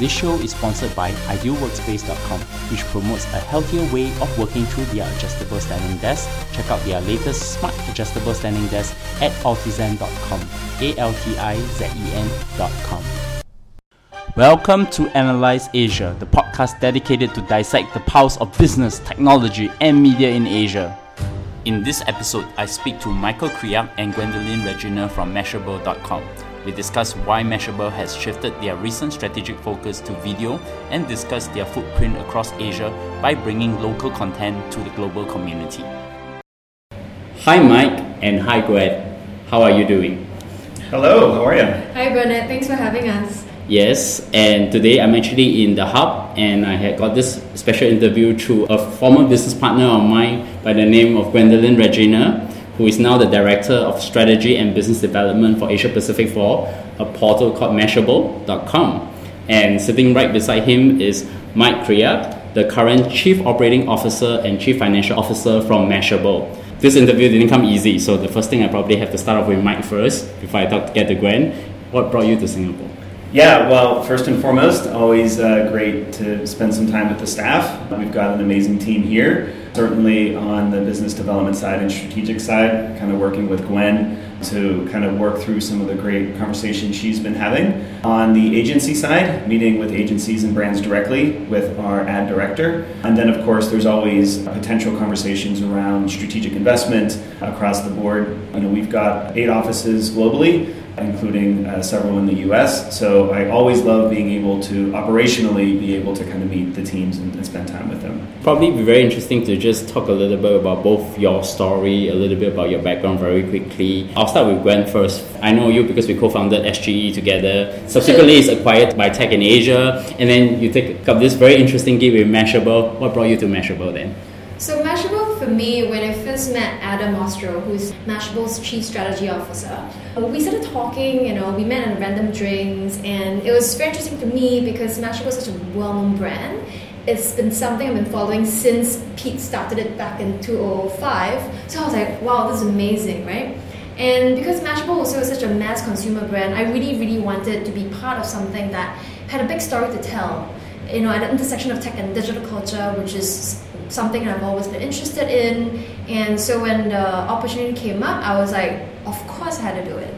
This show is sponsored by idealworkspace.com, which promotes a healthier way of working through their adjustable standing desk. Check out their latest smart adjustable standing desk at altizen.com. A L T I Z E N.com. Welcome to Analyse Asia, the podcast dedicated to dissect the pulse of business, technology, and media in Asia. In this episode, I speak to Michael Kriak and Gwendolyn Regina from Mashable.com. We discuss why Mashable has shifted their recent strategic focus to video and discuss their footprint across Asia by bringing local content to the global community. Hi, Mike, and hi, Gwen. How are you doing? Hello, how are you? Hi, Bernard. Thanks for having us. Yes, and today I'm actually in the hub, and I had got this special interview through a former business partner of mine by the name of Gwendolyn Regina who is now the Director of Strategy and Business Development for Asia Pacific for a portal called Mashable.com. And sitting right beside him is Mike Kriak, the current Chief Operating Officer and Chief Financial Officer from Mashable. This interview didn't come easy, so the first thing I probably have to start off with Mike first before I talk get to Gwen. What brought you to Singapore? Yeah, well, first and foremost, always uh, great to spend some time with the staff. We've got an amazing team here certainly on the business development side and strategic side, kind of working with Gwen to kind of work through some of the great conversations she's been having. On the agency side, meeting with agencies and brands directly with our ad director. And then, of course, there's always potential conversations around strategic investment across the board. You know, we've got eight offices globally including uh, several in the US. So I always love being able to operationally be able to kind of meet the teams and, and, spend time with them. Probably be very interesting to just talk a little bit about both your story, a little bit about your background very quickly. I'll start with Gwen first. I know you because we co-founded SGE together. Subsequently, it's acquired by Tech in Asia, and then you take up this very interesting gig with Mashable. What brought you to Mashable then? So Mashable for me, when I first met Adam Ostrow, who's Mashable's chief strategy officer, uh, we started talking. You know, we met on random drinks, and it was very interesting to me because Mashable is such a well-known brand. It's been something I've been following since Pete started it back in 2005. So I was like, wow, this is amazing, right? And because Mashable also is such a mass consumer brand, I really, really wanted to be part of something that had a big story to tell. You know, at the intersection of tech and digital culture, which is something I've always been interested in. And so when the opportunity came up, I was like, of course I had to do it.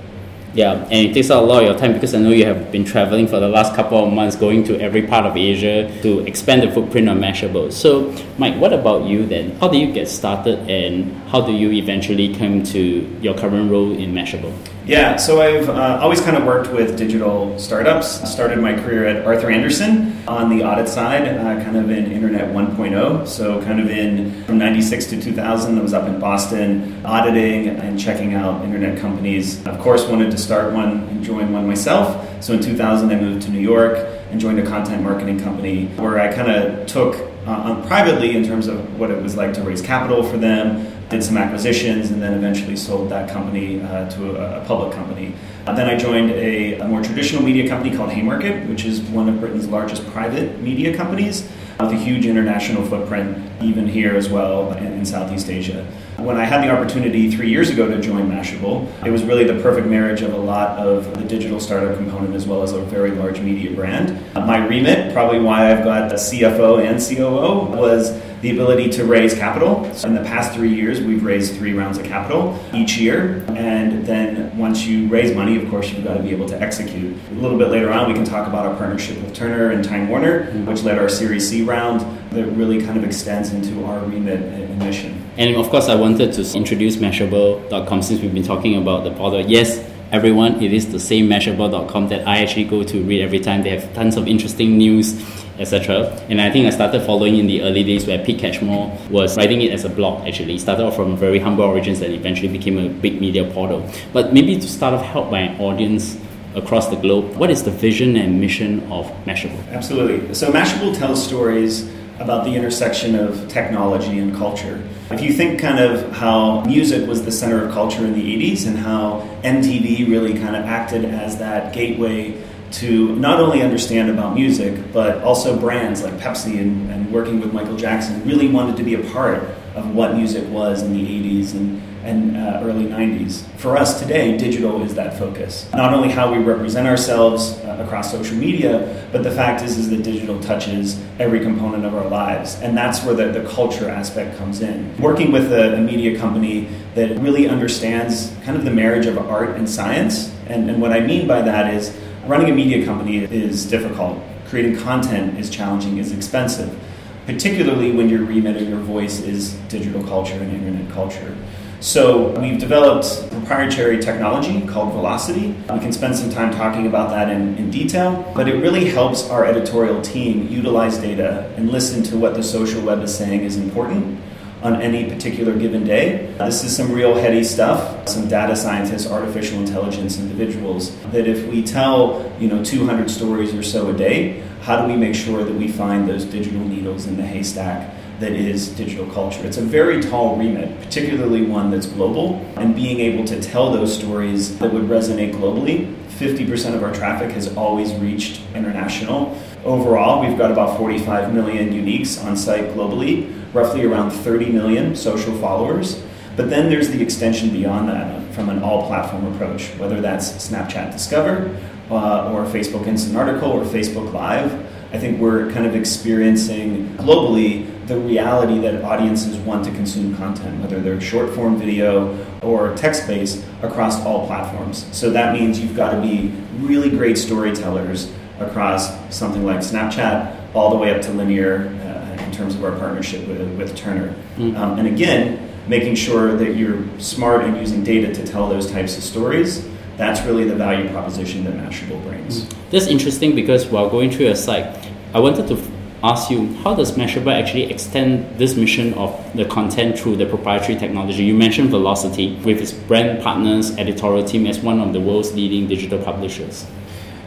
Yeah, and it takes a lot of your time because I know you have been traveling for the last couple of months, going to every part of Asia to expand the footprint of Mashable. So, Mike, what about you then? How did you get started, and how do you eventually come to your current role in Mashable? Yeah, so I've uh, always kind of worked with digital startups. I started my career at Arthur Andersen on the audit side, uh, kind of in Internet 1.0. So, kind of in from 96 to 2000, I was up in Boston auditing and checking out internet companies. Of course, wanted to start one and join one myself. So, in 2000, I moved to New York and joined a content marketing company where I kind of took uh, privately in terms of what it was like to raise capital for them, did some acquisitions, and then eventually sold that company uh, to a, a, public company. Uh, then I joined a, a, more traditional media company called Haymarket, which is one of Britain's largest private media companies with a huge international footprint, even here as well in, in Southeast Asia. When I had the opportunity three years ago to join Mashable, it was really the perfect marriage of a lot of the digital startup component as well as a very large media brand. My remit, probably why I've got a CFO and COO, was the ability to raise capital. So in the past three years, we've raised three rounds of capital each year. And then once you raise money, of course, you've got to be able to execute. A little bit later on, we can talk about our partnership with Turner and Time Warner, which led our Series C round that really kind of extends into our remit and mission. And of course, I wanted to introduce Mashable.com since we've been talking about the portal. Yes, everyone, it is the same Mashable.com that I actually go to read every time. They have tons of interesting news etc. And I think I started following in the early days where Pete Cashmore was writing it as a blog actually. Started off from very humble origins and eventually became a big media portal. But maybe to start off, help my audience across the globe, what is the vision and mission of Mashable? Absolutely. So Mashable tells stories about the intersection of technology and culture. If you think kind of how music was the center of culture in the 80s and how MTV really kind of acted as that gateway to not only understand about music, but also brands like Pepsi and, and, working with Michael Jackson really wanted to be a part of what music was in the 80s and and uh, early 90s. For us today, digital is that focus. Not only how we represent ourselves uh, across social media, but the fact is, is that digital touches every component of our lives. And that's where the, the culture aspect comes in. Working with a, a media company that really understands kind of the marriage of art and science, and, and what I mean by that is running a media company is difficult. Creating content is challenging, is expensive, particularly when your remit or your voice is digital culture and internet culture. So we've developed proprietary technology called Velocity. We can spend some time talking about that in, in detail, but it really helps our editorial team utilize data and listen to what the social web is saying is important on any particular given day. This is some real heady stuff. Some data scientists, artificial intelligence individuals that if we tell, you know, 200 stories or so a day, how do we make sure that we find those digital needles in the haystack that is digital culture. It's a very tall remit, particularly one that's global, and being able to tell those stories that would resonate globally. 50% of our traffic has always reached international. Overall, we've got about 45 million uniques on site globally, roughly around 30 million social followers. But then there's the extension beyond that from an all platform approach, whether that's Snapchat Discover uh, or Facebook Instant Article or Facebook Live. I think we're kind of experiencing globally the reality that audiences want to consume content, whether they're short form video or text based, across all platforms. So that means you've got to be really great storytellers across something like Snapchat all the way up to linear uh, in terms of our partnership with, with Turner. Mm-hmm. Um, and again, making sure that you're smart and using data to tell those types of stories. That's really the value proposition that Mashable brings. Mm-hmm. That's interesting because while going through your site, I wanted to ask you how does Mashable actually extend this mission of the content through the proprietary technology? You mentioned Velocity with its brand partners, editorial team as one of the world's leading digital publishers.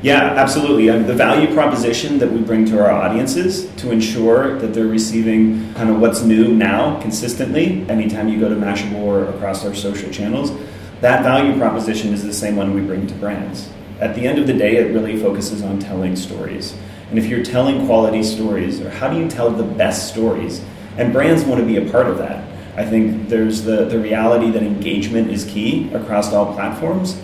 Yeah, absolutely. The value proposition that we bring to our audiences to ensure that they're receiving kind of what's new now consistently anytime you go to Mashable or across our social channels, that value proposition is the same one we bring to brands. At the end of the day, it really focuses on telling stories. And if you're telling quality stories, or how do you tell the best stories? And brands want to be a part of that. I think there's the, the reality that engagement is key across all platforms.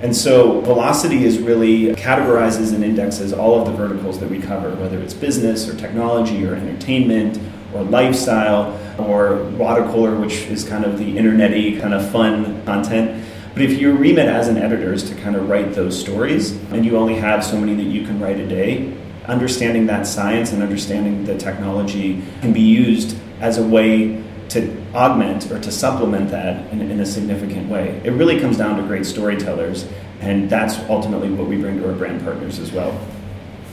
And so Velocity is really categorizes and indexes all of the verticals that we cover, whether it's business or technology or entertainment or lifestyle or water cooler, which is kind of the internety kind of fun content. But if your remit as an editor is to kind of write those stories and you only have so many that you can write a day, understanding that science and understanding the technology can be used as a way to augment or to supplement that in, in, a significant way. It really comes down to great storytellers, and that's ultimately what we bring to our brand partners as well.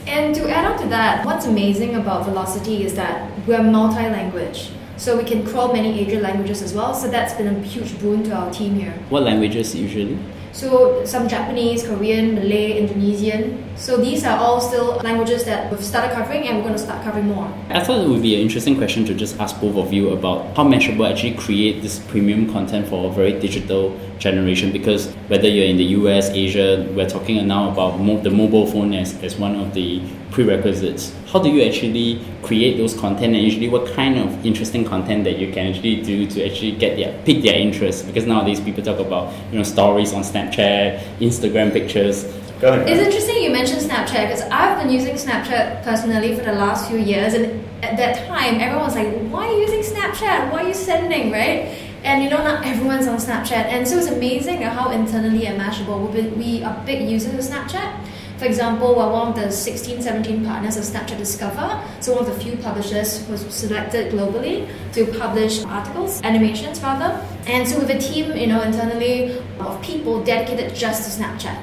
And to add on to that, what's amazing about Velocity is that we're multi language. So we can crawl many Asian languages as well. So that's been a huge boon to our team here. What languages usually? So some Japanese, Korean, Malay, Indonesian. So these are all still languages that we've started covering and we're going to start covering more. I thought it would be an interesting question to just ask both of you about how Mashable actually create this premium content for a very digital generation because whether you're in the US, Asia, we're talking now about mo- the mobile phone as, as one of the prerequisites. How do you actually create those content and usually what kind of interesting content that you can actually do to actually get their pick their interest? Because nowadays people talk about you know stories on Snapchat, Instagram pictures. It's interesting you mentioned Snapchat because I've been using Snapchat personally for the last few years, and at that time everyone was like, "Why are you using Snapchat? Why are you sending?" Right? And you know, not everyone's on Snapchat, and so it's amazing how internally at Mashable we are big users of Snapchat. For example, we're one of the 16, 17 partners of Snapchat Discover, so one of the few publishers who was selected globally to publish articles, animations rather. And so we have a team, you know, internally of people dedicated just to Snapchat.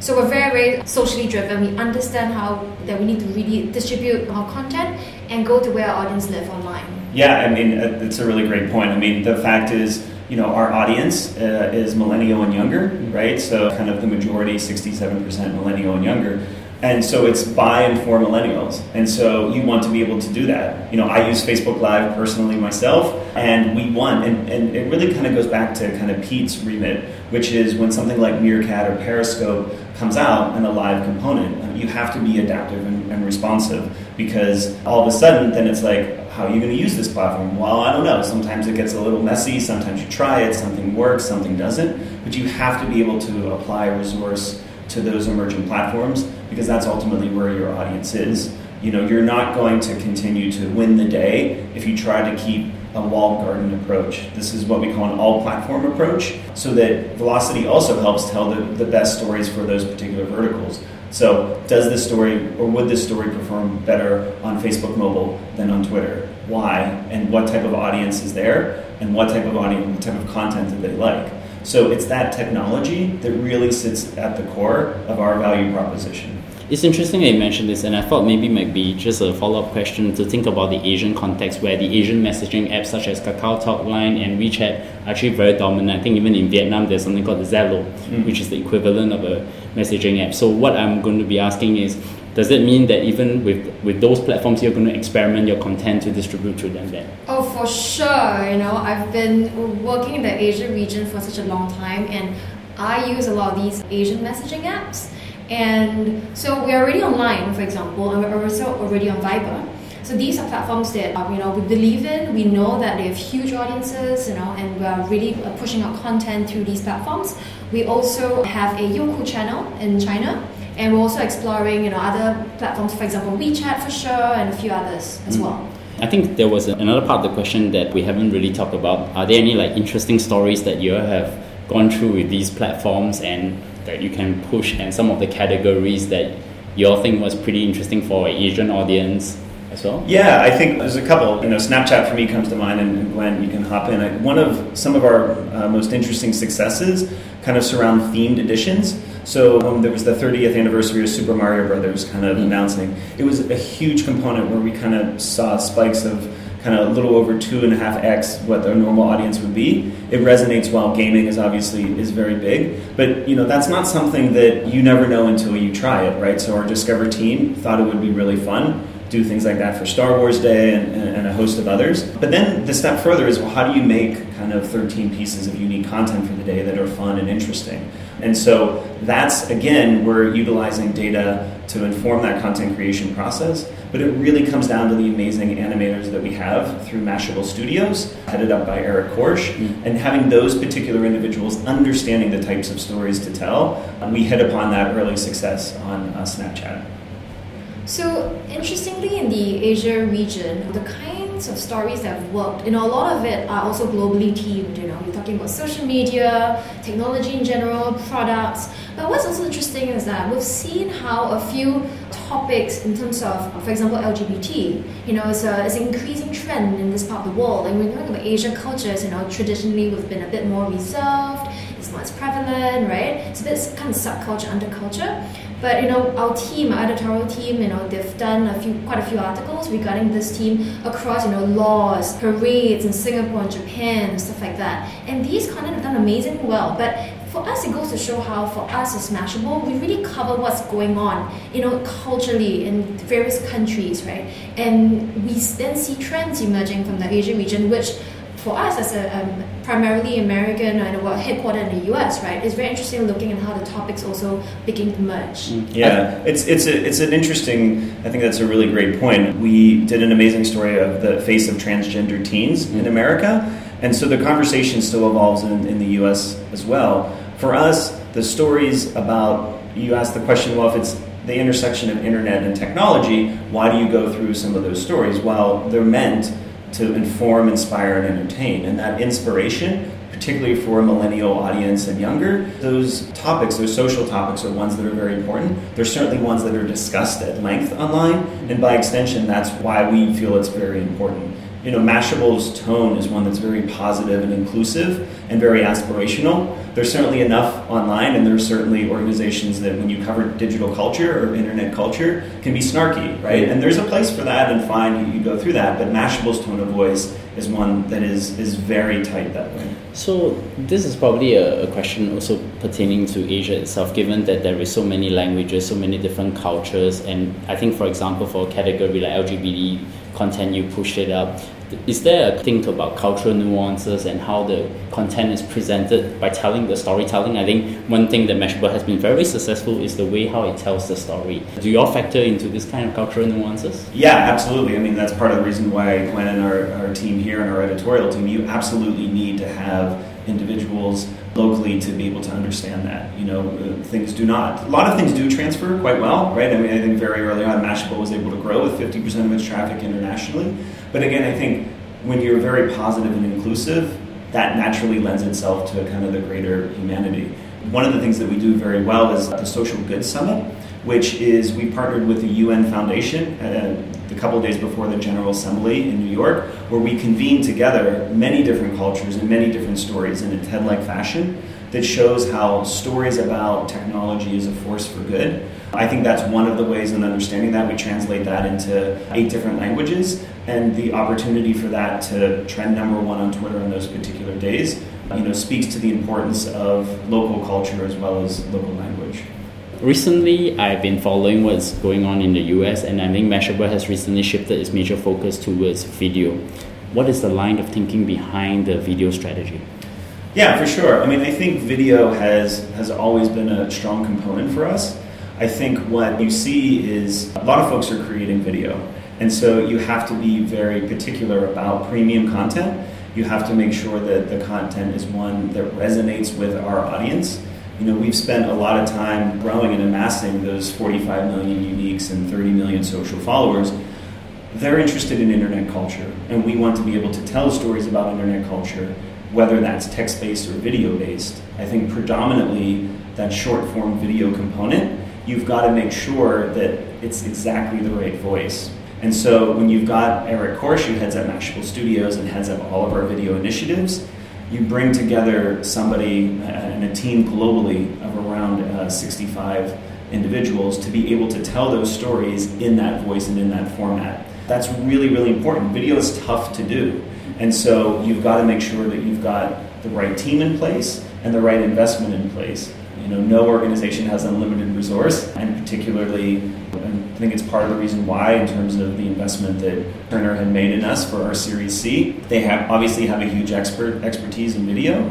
So we're very, very socially driven. We understand how that we need to really distribute our content and go to where our audience live online. Yeah, I mean, it's a really great point. I mean, the fact is, you know, our audience uh, is millennial and younger, right? So kind of the majority, 67% millennial and younger. And so it's by and for millennials. And so you want to be able to do that. You know, I use Facebook Live personally myself, and we want, and, and it really kind of goes back to kind of Pete's remit, which is when something like Meerkat or Periscope comes out and a live component, you have to be adaptive and, and responsive because all of a sudden then it's like, how are you going to use this platform? Well, I don't know. Sometimes it gets a little messy. Sometimes you try it, something works, something doesn't. But you have to be able to apply resource to those emerging platforms because that's ultimately where your audience is. You know, you're not going to continue to win the day if you try to keep a walled garden approach. This is what we call an all platform approach, so that Velocity also helps tell the, the best stories for those particular verticals. So, does this story or would this story perform better on Facebook mobile than on Twitter? Why? And what type of audience is there? And what type of audience, what type of content do they like? So it's that technology that really sits at the core of our value proposition. It's interesting that you mentioned this, and I thought maybe it might be just a follow up question to think about the Asian context where the Asian messaging apps such as Kakao Talk, Line, and WeChat are actually very dominant. I think even in Vietnam, there's something called the Zalo, mm. which is the equivalent of a messaging app. So, what I'm going to be asking is does it mean that even with, with those platforms you're going to experiment your content to distribute through them then oh for sure you know i've been working in the asia region for such a long time and i use a lot of these asian messaging apps and so we're already online for example and we're also already on viber so these are platforms that uh, you know we believe in. We know that they have huge audiences, you know, and we are really uh, pushing out content through these platforms. We also have a Youku channel in China, and we're also exploring you know other platforms, for example WeChat for sure, and a few others as mm. well. I think there was another part of the question that we haven't really talked about. Are there any like interesting stories that you have gone through with these platforms and that you can push, and some of the categories that you all think was pretty interesting for an Asian audience as well? Yeah, I think there's a couple. You know, Snapchat for me comes to mind, and Gwen, you can hop in. One of some of our uh, most interesting successes kind of surround themed editions. So um, there was the 30th anniversary of Super Mario Brothers kind of mm-hmm. announcing. It was a huge component where we kind of saw spikes of kind of a little over two and a half x what their normal audience would be. It resonates well. Gaming is obviously is very big, but you know that's not something that you never know until you try it, right? So our Discover team thought it would be really fun do things like that for Star Wars Day and, and, a host of others. But then the step further is well, how do you make kind of 13 pieces of unique content for the day that are fun and interesting? And so that's, again, we're utilizing data to inform that content creation process. But it really comes down to the amazing animators that we have through Mashable Studios, headed up by Eric Korsh, mm-hmm. and having those particular individuals understanding the types of stories to tell. We hit upon that early success on uh, Snapchat. So interestingly, in the Asia region, the of stories that have worked, you know, a lot of it are also globally teamed. You know, you're talking about social media, technology in general, products. But what's also interesting is that we've seen how a few topics in terms of, for example, LGBT, you know, it's, a, it's an increasing trend in this part of the world. And when you talk about Asian cultures, you know, traditionally we've been a bit more reserved, it's not as prevalent, right? It's a bit kind of subculture, underculture. But you know, our team, our editorial team, you know, they've done a few, quite a few articles regarding this team across, you know, laws, parades in Singapore and Japan and stuff like that. And these content have done amazingly well. But for us, it goes to show how, for us as Mashable, we really cover what's going on, you know, culturally in various countries, right? And we then see trends emerging from the Asian region, which for us as a um, primarily American and well, headquartered in the US, right, it's very interesting looking at how the topics also begin to merge. Mm. Yeah, it's it's a, it's an interesting. I think that's a really great point. We did an amazing story of the face of transgender teens mm. in America, and so the conversation still evolves in, in the U.S. as well. For us, the stories about you asked the question, well, if it's the intersection of internet and technology, why do you go through some of those stories? Well, they're meant to inform, inspire, and entertain. And that inspiration, particularly for a millennial audience and younger, those topics, those social topics, are ones that are very important. They're certainly ones that are discussed at length online, and by extension, that's why we feel it's very important you know, Mashable's tone is one that's very positive and inclusive and very aspirational. There's certainly enough online, and there's certainly organizations that, when you cover digital culture or internet culture, can be snarky, right? And there's a place for that, and fine, you, you go through that. But Mashable's tone of voice is one that is, is very tight that way. So this is probably a, a, question also pertaining to Asia itself, given that there is so many languages, so many different cultures, and I think, for example, for a category like LGBT content, you push it up is there a think about cultural nuances and how the content is presented by telling the storytelling? I think one thing that Mashable has been very successful is the way how it tells the story. Do you all factor into this kind of cultural nuances? Yeah, absolutely. I mean, that's part of the reason why Gwen and our, our team here and our editorial team, you absolutely need to have individuals locally to be able to understand that. You know, uh, things do not. A lot of things do transfer quite well, right? I mean, I think very early on, Mashable was able to grow with 50% of its traffic internationally. But again, I think when you're very positive and inclusive, that naturally lends itself to kind of the greater humanity. One of the things that we do very well is the Social Good Summit, which is we partnered with the UN Foundation uh, a couple days before the General Assembly in New York, where we convened together many different cultures and many different stories in a TED like fashion that shows how stories about technology is a force for good. I think that's one of the ways in understanding that. We translate that into eight different languages, and the opportunity for that to trend number one on Twitter on those particular days, you know, speaks to the importance of local culture as well as local language. Recently, I've been following what's going on in the US, and I think Mashable has recently shifted its major focus towards video. What is the line of thinking behind the video strategy? Yeah, for sure. I mean, I think video has has always been a strong component for us. I think what you see is a lot of folks are creating video, and so you have to be very particular about premium content. You have to make sure that the content is one that resonates with our audience. You know, we've spent a lot of time growing and amassing those 45 million uniques and 30 million social followers. They're interested in internet culture, and we want to be able to tell stories about internet culture whether that's text based or video based. I think predominantly that short form video component, you've got to make sure that it's exactly the right voice. And so when you've got Eric Korsh, who heads up Mashable Studios and heads up all of our video initiatives, you bring together somebody uh, and a team globally of around uh, 65 individuals to be able to tell those stories in that voice and in that format. That's really, really important. Video is tough to do. And so you've got to make sure that you've got the right team in place and the right investment in place. You know, no organization has unlimited resource, and particularly, think it's part of the reason why, in terms of the investment that Turner had made in us for our Series C, they have obviously have a huge expert expertise in video.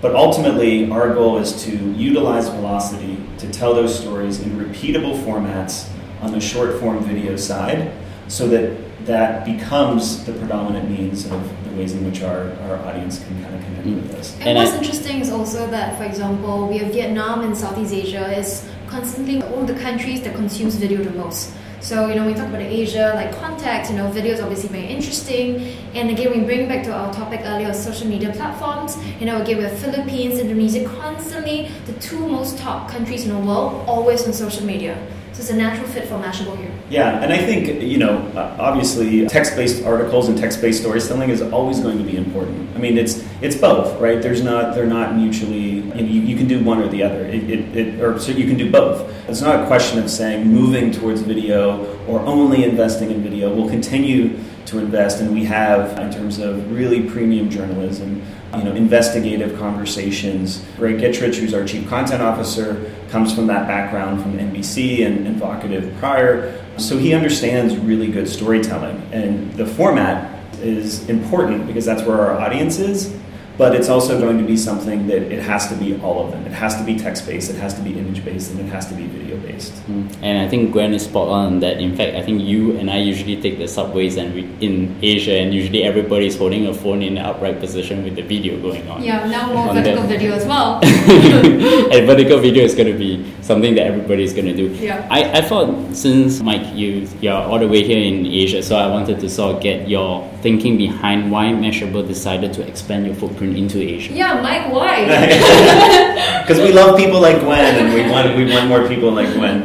But ultimately, our goal is to utilize velocity to tell those stories in repeatable formats on the short form video side so that that becomes the predominant means of the ways in which our, our audience can kind of connect mm. with us. And, and what's I, interesting is also that, for example, we have Vietnam and Southeast Asia is constantly all the countries that consumes video the most. So, you know, we talk about Asia, like context, you know, video is obviously very interesting. And again, we bring back to our topic earlier, social media platforms. You know, again, with Philippines, Indonesia, constantly the two most top countries in the world, always on social media. So it's a natural fit for Mashable here. Yeah, and I think, you know, obviously text based articles and text based storytelling is always going to be important. I mean, it's it's both, right? There's not, they're not mutually, you, know, you, you can do one or the other, it, it, it, or so you can do both. It's not a question of saying moving towards video or only investing in video. We'll continue to invest, and we have in terms of really premium journalism you know, investigative conversations. Greg Gittrich, who's our chief content officer, comes from that background from NBC and, and Vocativ prior. So he understands really good storytelling. And the format is important because that's where our audience is but it's also going to be something that it has to be all of them. It has to be text based, it has to be image based, and it has to be video based. Mm. And I think Gwen is spot on that. In fact, I think you and I usually take the subways and we, in Asia, and usually everybody is holding a phone in an upright position with the video going on. Yeah, now more vertical video as well. and vertical video is going to be something that everybody is going to do. Yeah. I, I thought since Mike, you you're all the way here in Asia, so I wanted to sort of get your thinking behind why Mashable decided to expand your footprint into Asia. Yeah, Mike, why? Because we love people like Gwen, and we want we want more people like Gwen.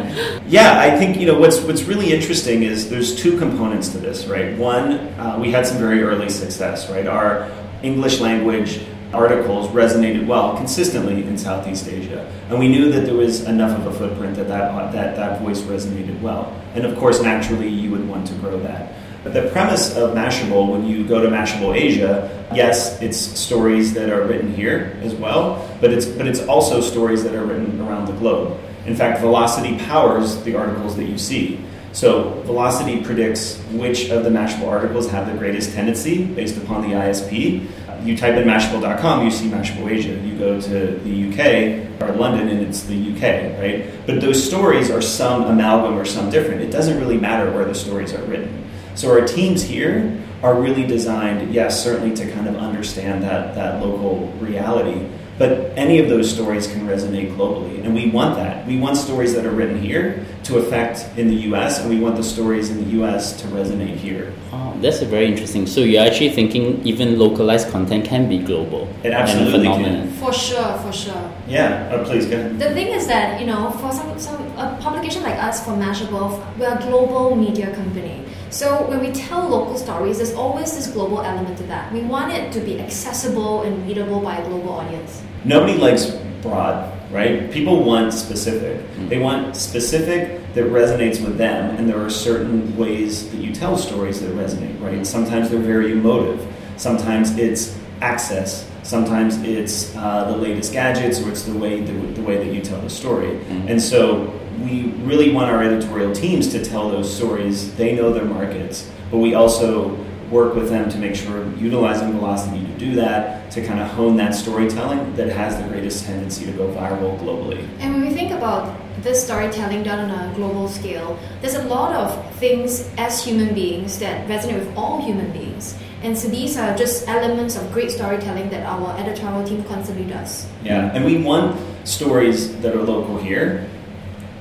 Yeah, I think you know what's what's really interesting is there's two components to this, right? One, uh, we had some very early success, right? Our English language articles resonated well consistently in Southeast Asia, and we knew that there was enough of a footprint that that that, that voice resonated well, and of course, naturally, you would want to grow that. The premise of Mashable, when you go to Mashable Asia, yes, it's stories that are written here as well, but it's but it's also stories that are written around the globe. In fact, Velocity powers the articles that you see. So Velocity predicts which of the Mashable articles have the greatest tendency based upon the ISP. You type in Mashable.com, you see Mashable Asia. You go to the UK or London, and it's the UK, right? But those stories are some amalgam or some different. It doesn't really matter where the stories are written. So our teams here are really designed, yes, certainly to kind of understand that, that local reality, but any of those stories can resonate globally. And we want that. We want stories that are written here to affect in the US, and we want the stories in the US to resonate here. Oh, that's a very interesting. So you're actually thinking even localized content can be global. It absolutely phenomenon. can. For sure, for sure. Yeah, oh, please go ahead. The thing is that, you know, for some, some a publication like us for Mashable, we're a global media company. So when we tell local stories, there's always this global element to that. We want it to be accessible and readable by a global audience. Nobody likes broad, right? People want specific. Mm. They want specific that resonates with them, and there are certain ways that you tell stories that resonate, right? Sometimes they're very emotive. Sometimes it's access. Sometimes it's uh, the latest gadgets, or it's the way the, the way that you tell the story. Mm. And so we really want our editorial teams to tell those stories. They know their markets, but we also work with them to make sure utilizing velocity to do that to kind of hone that storytelling that has the greatest tendency to go viral globally And when we think about this storytelling done on a global scale, there's a lot of things as human beings that resonate with all human beings. And so these are just elements of great storytelling that our editorial team constantly does. yeah and we want stories that are local here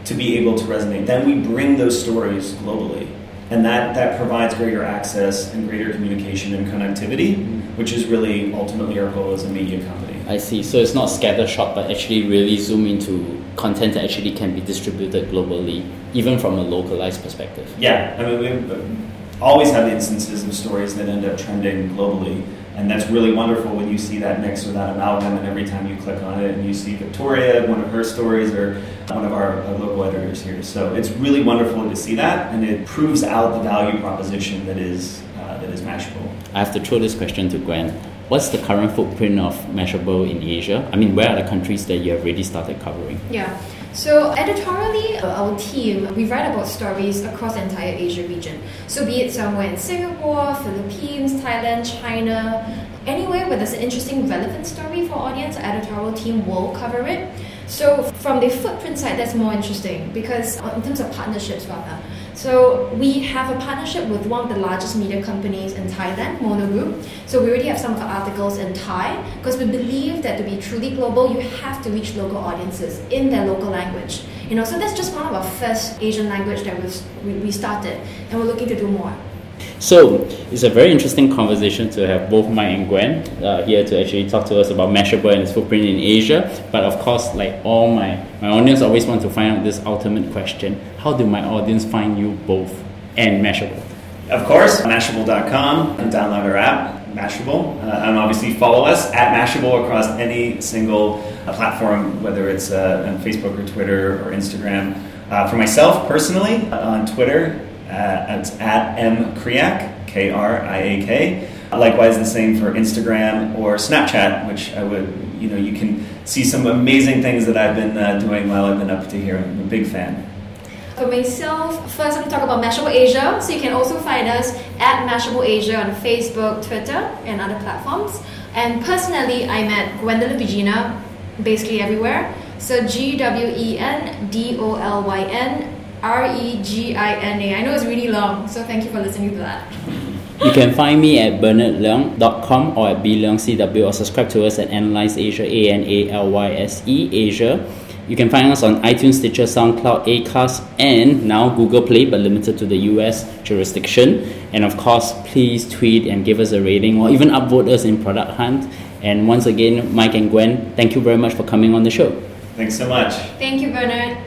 to be able to resonate then we bring those stories globally and that, that provides greater access and greater communication and connectivity which is really ultimately our goal as a media company I see. So it's not scattershot, but actually really zoom into content that actually can be distributed globally, even from a localized perspective. Yeah, I mean, we always have instances of stories that end up trending globally, and that's really wonderful when you see that mix or that amalgam, and every time you click on it and you see Victoria, one of her stories, or one of our uh, local editors here. So it's really wonderful to see that, and it proves out the value proposition that is uh, that is Mashable. I have to throw this question to Gwen. What's the current footprint of Mashable in Asia? I mean, where are the countries that you have already started covering? Yeah. So editorially, our team, we write about stories across the entire Asia region. So be it somewhere in Singapore, Philippines, Thailand, China, anywhere where there's an interesting, relevant story for audience, our editorial team will cover it. So from the footprint side, that's more interesting because uh, in terms of partnerships, rather. So we have a partnership with one of the largest media companies in Thailand, Mono Group. So we already have some of our articles in Thai because we believe that to be truly global, you have to reach local audiences in their local language. You know, so that's just one of our first Asian language that we, we started, and we're looking to do more. So it's a very interesting conversation to have both Mike and Gwen uh, here to actually talk to us about Mashable and its footprint in Asia. But of course, like all my, my audience always want to find out this ultimate question. How do my audience find you both and Mashable? Of course, Mashable.com and download our app, Mashable, uh, and obviously follow us at Mashable across any single uh, platform, whether it's uh, on Facebook or Twitter or Instagram. Uh, for myself personally, uh, on Twitter, uh, it's at mkriak, K R I A K. Likewise, the same for Instagram or Snapchat, which I would, you know, you can see some amazing things that I've been uh, doing while I've been up to here. I'm a big fan. For myself, first I'm going to talk about Mashable Asia. So you can also find us at Mashable Asia on Facebook, Twitter, and other platforms. And personally, I'm at Gwendolyn Regina, basically everywhere. So G W E N D O L Y N R E G I N A. I know it's really long, so thank you for listening to that. You can find me at bernardleung.com or at bleungcw or subscribe to us at Analyse Asia, A N A L Y S E Asia. You can find us on iTunes, Stitcher, SoundCloud, Acast, and now Google Play, but limited to the US jurisdiction. And of course, please tweet and give us a rating or even upvote us in Product Hunt. And once again, Mike and Gwen, thank you very much for coming on the show. Thanks so much. Thank you, Bernard.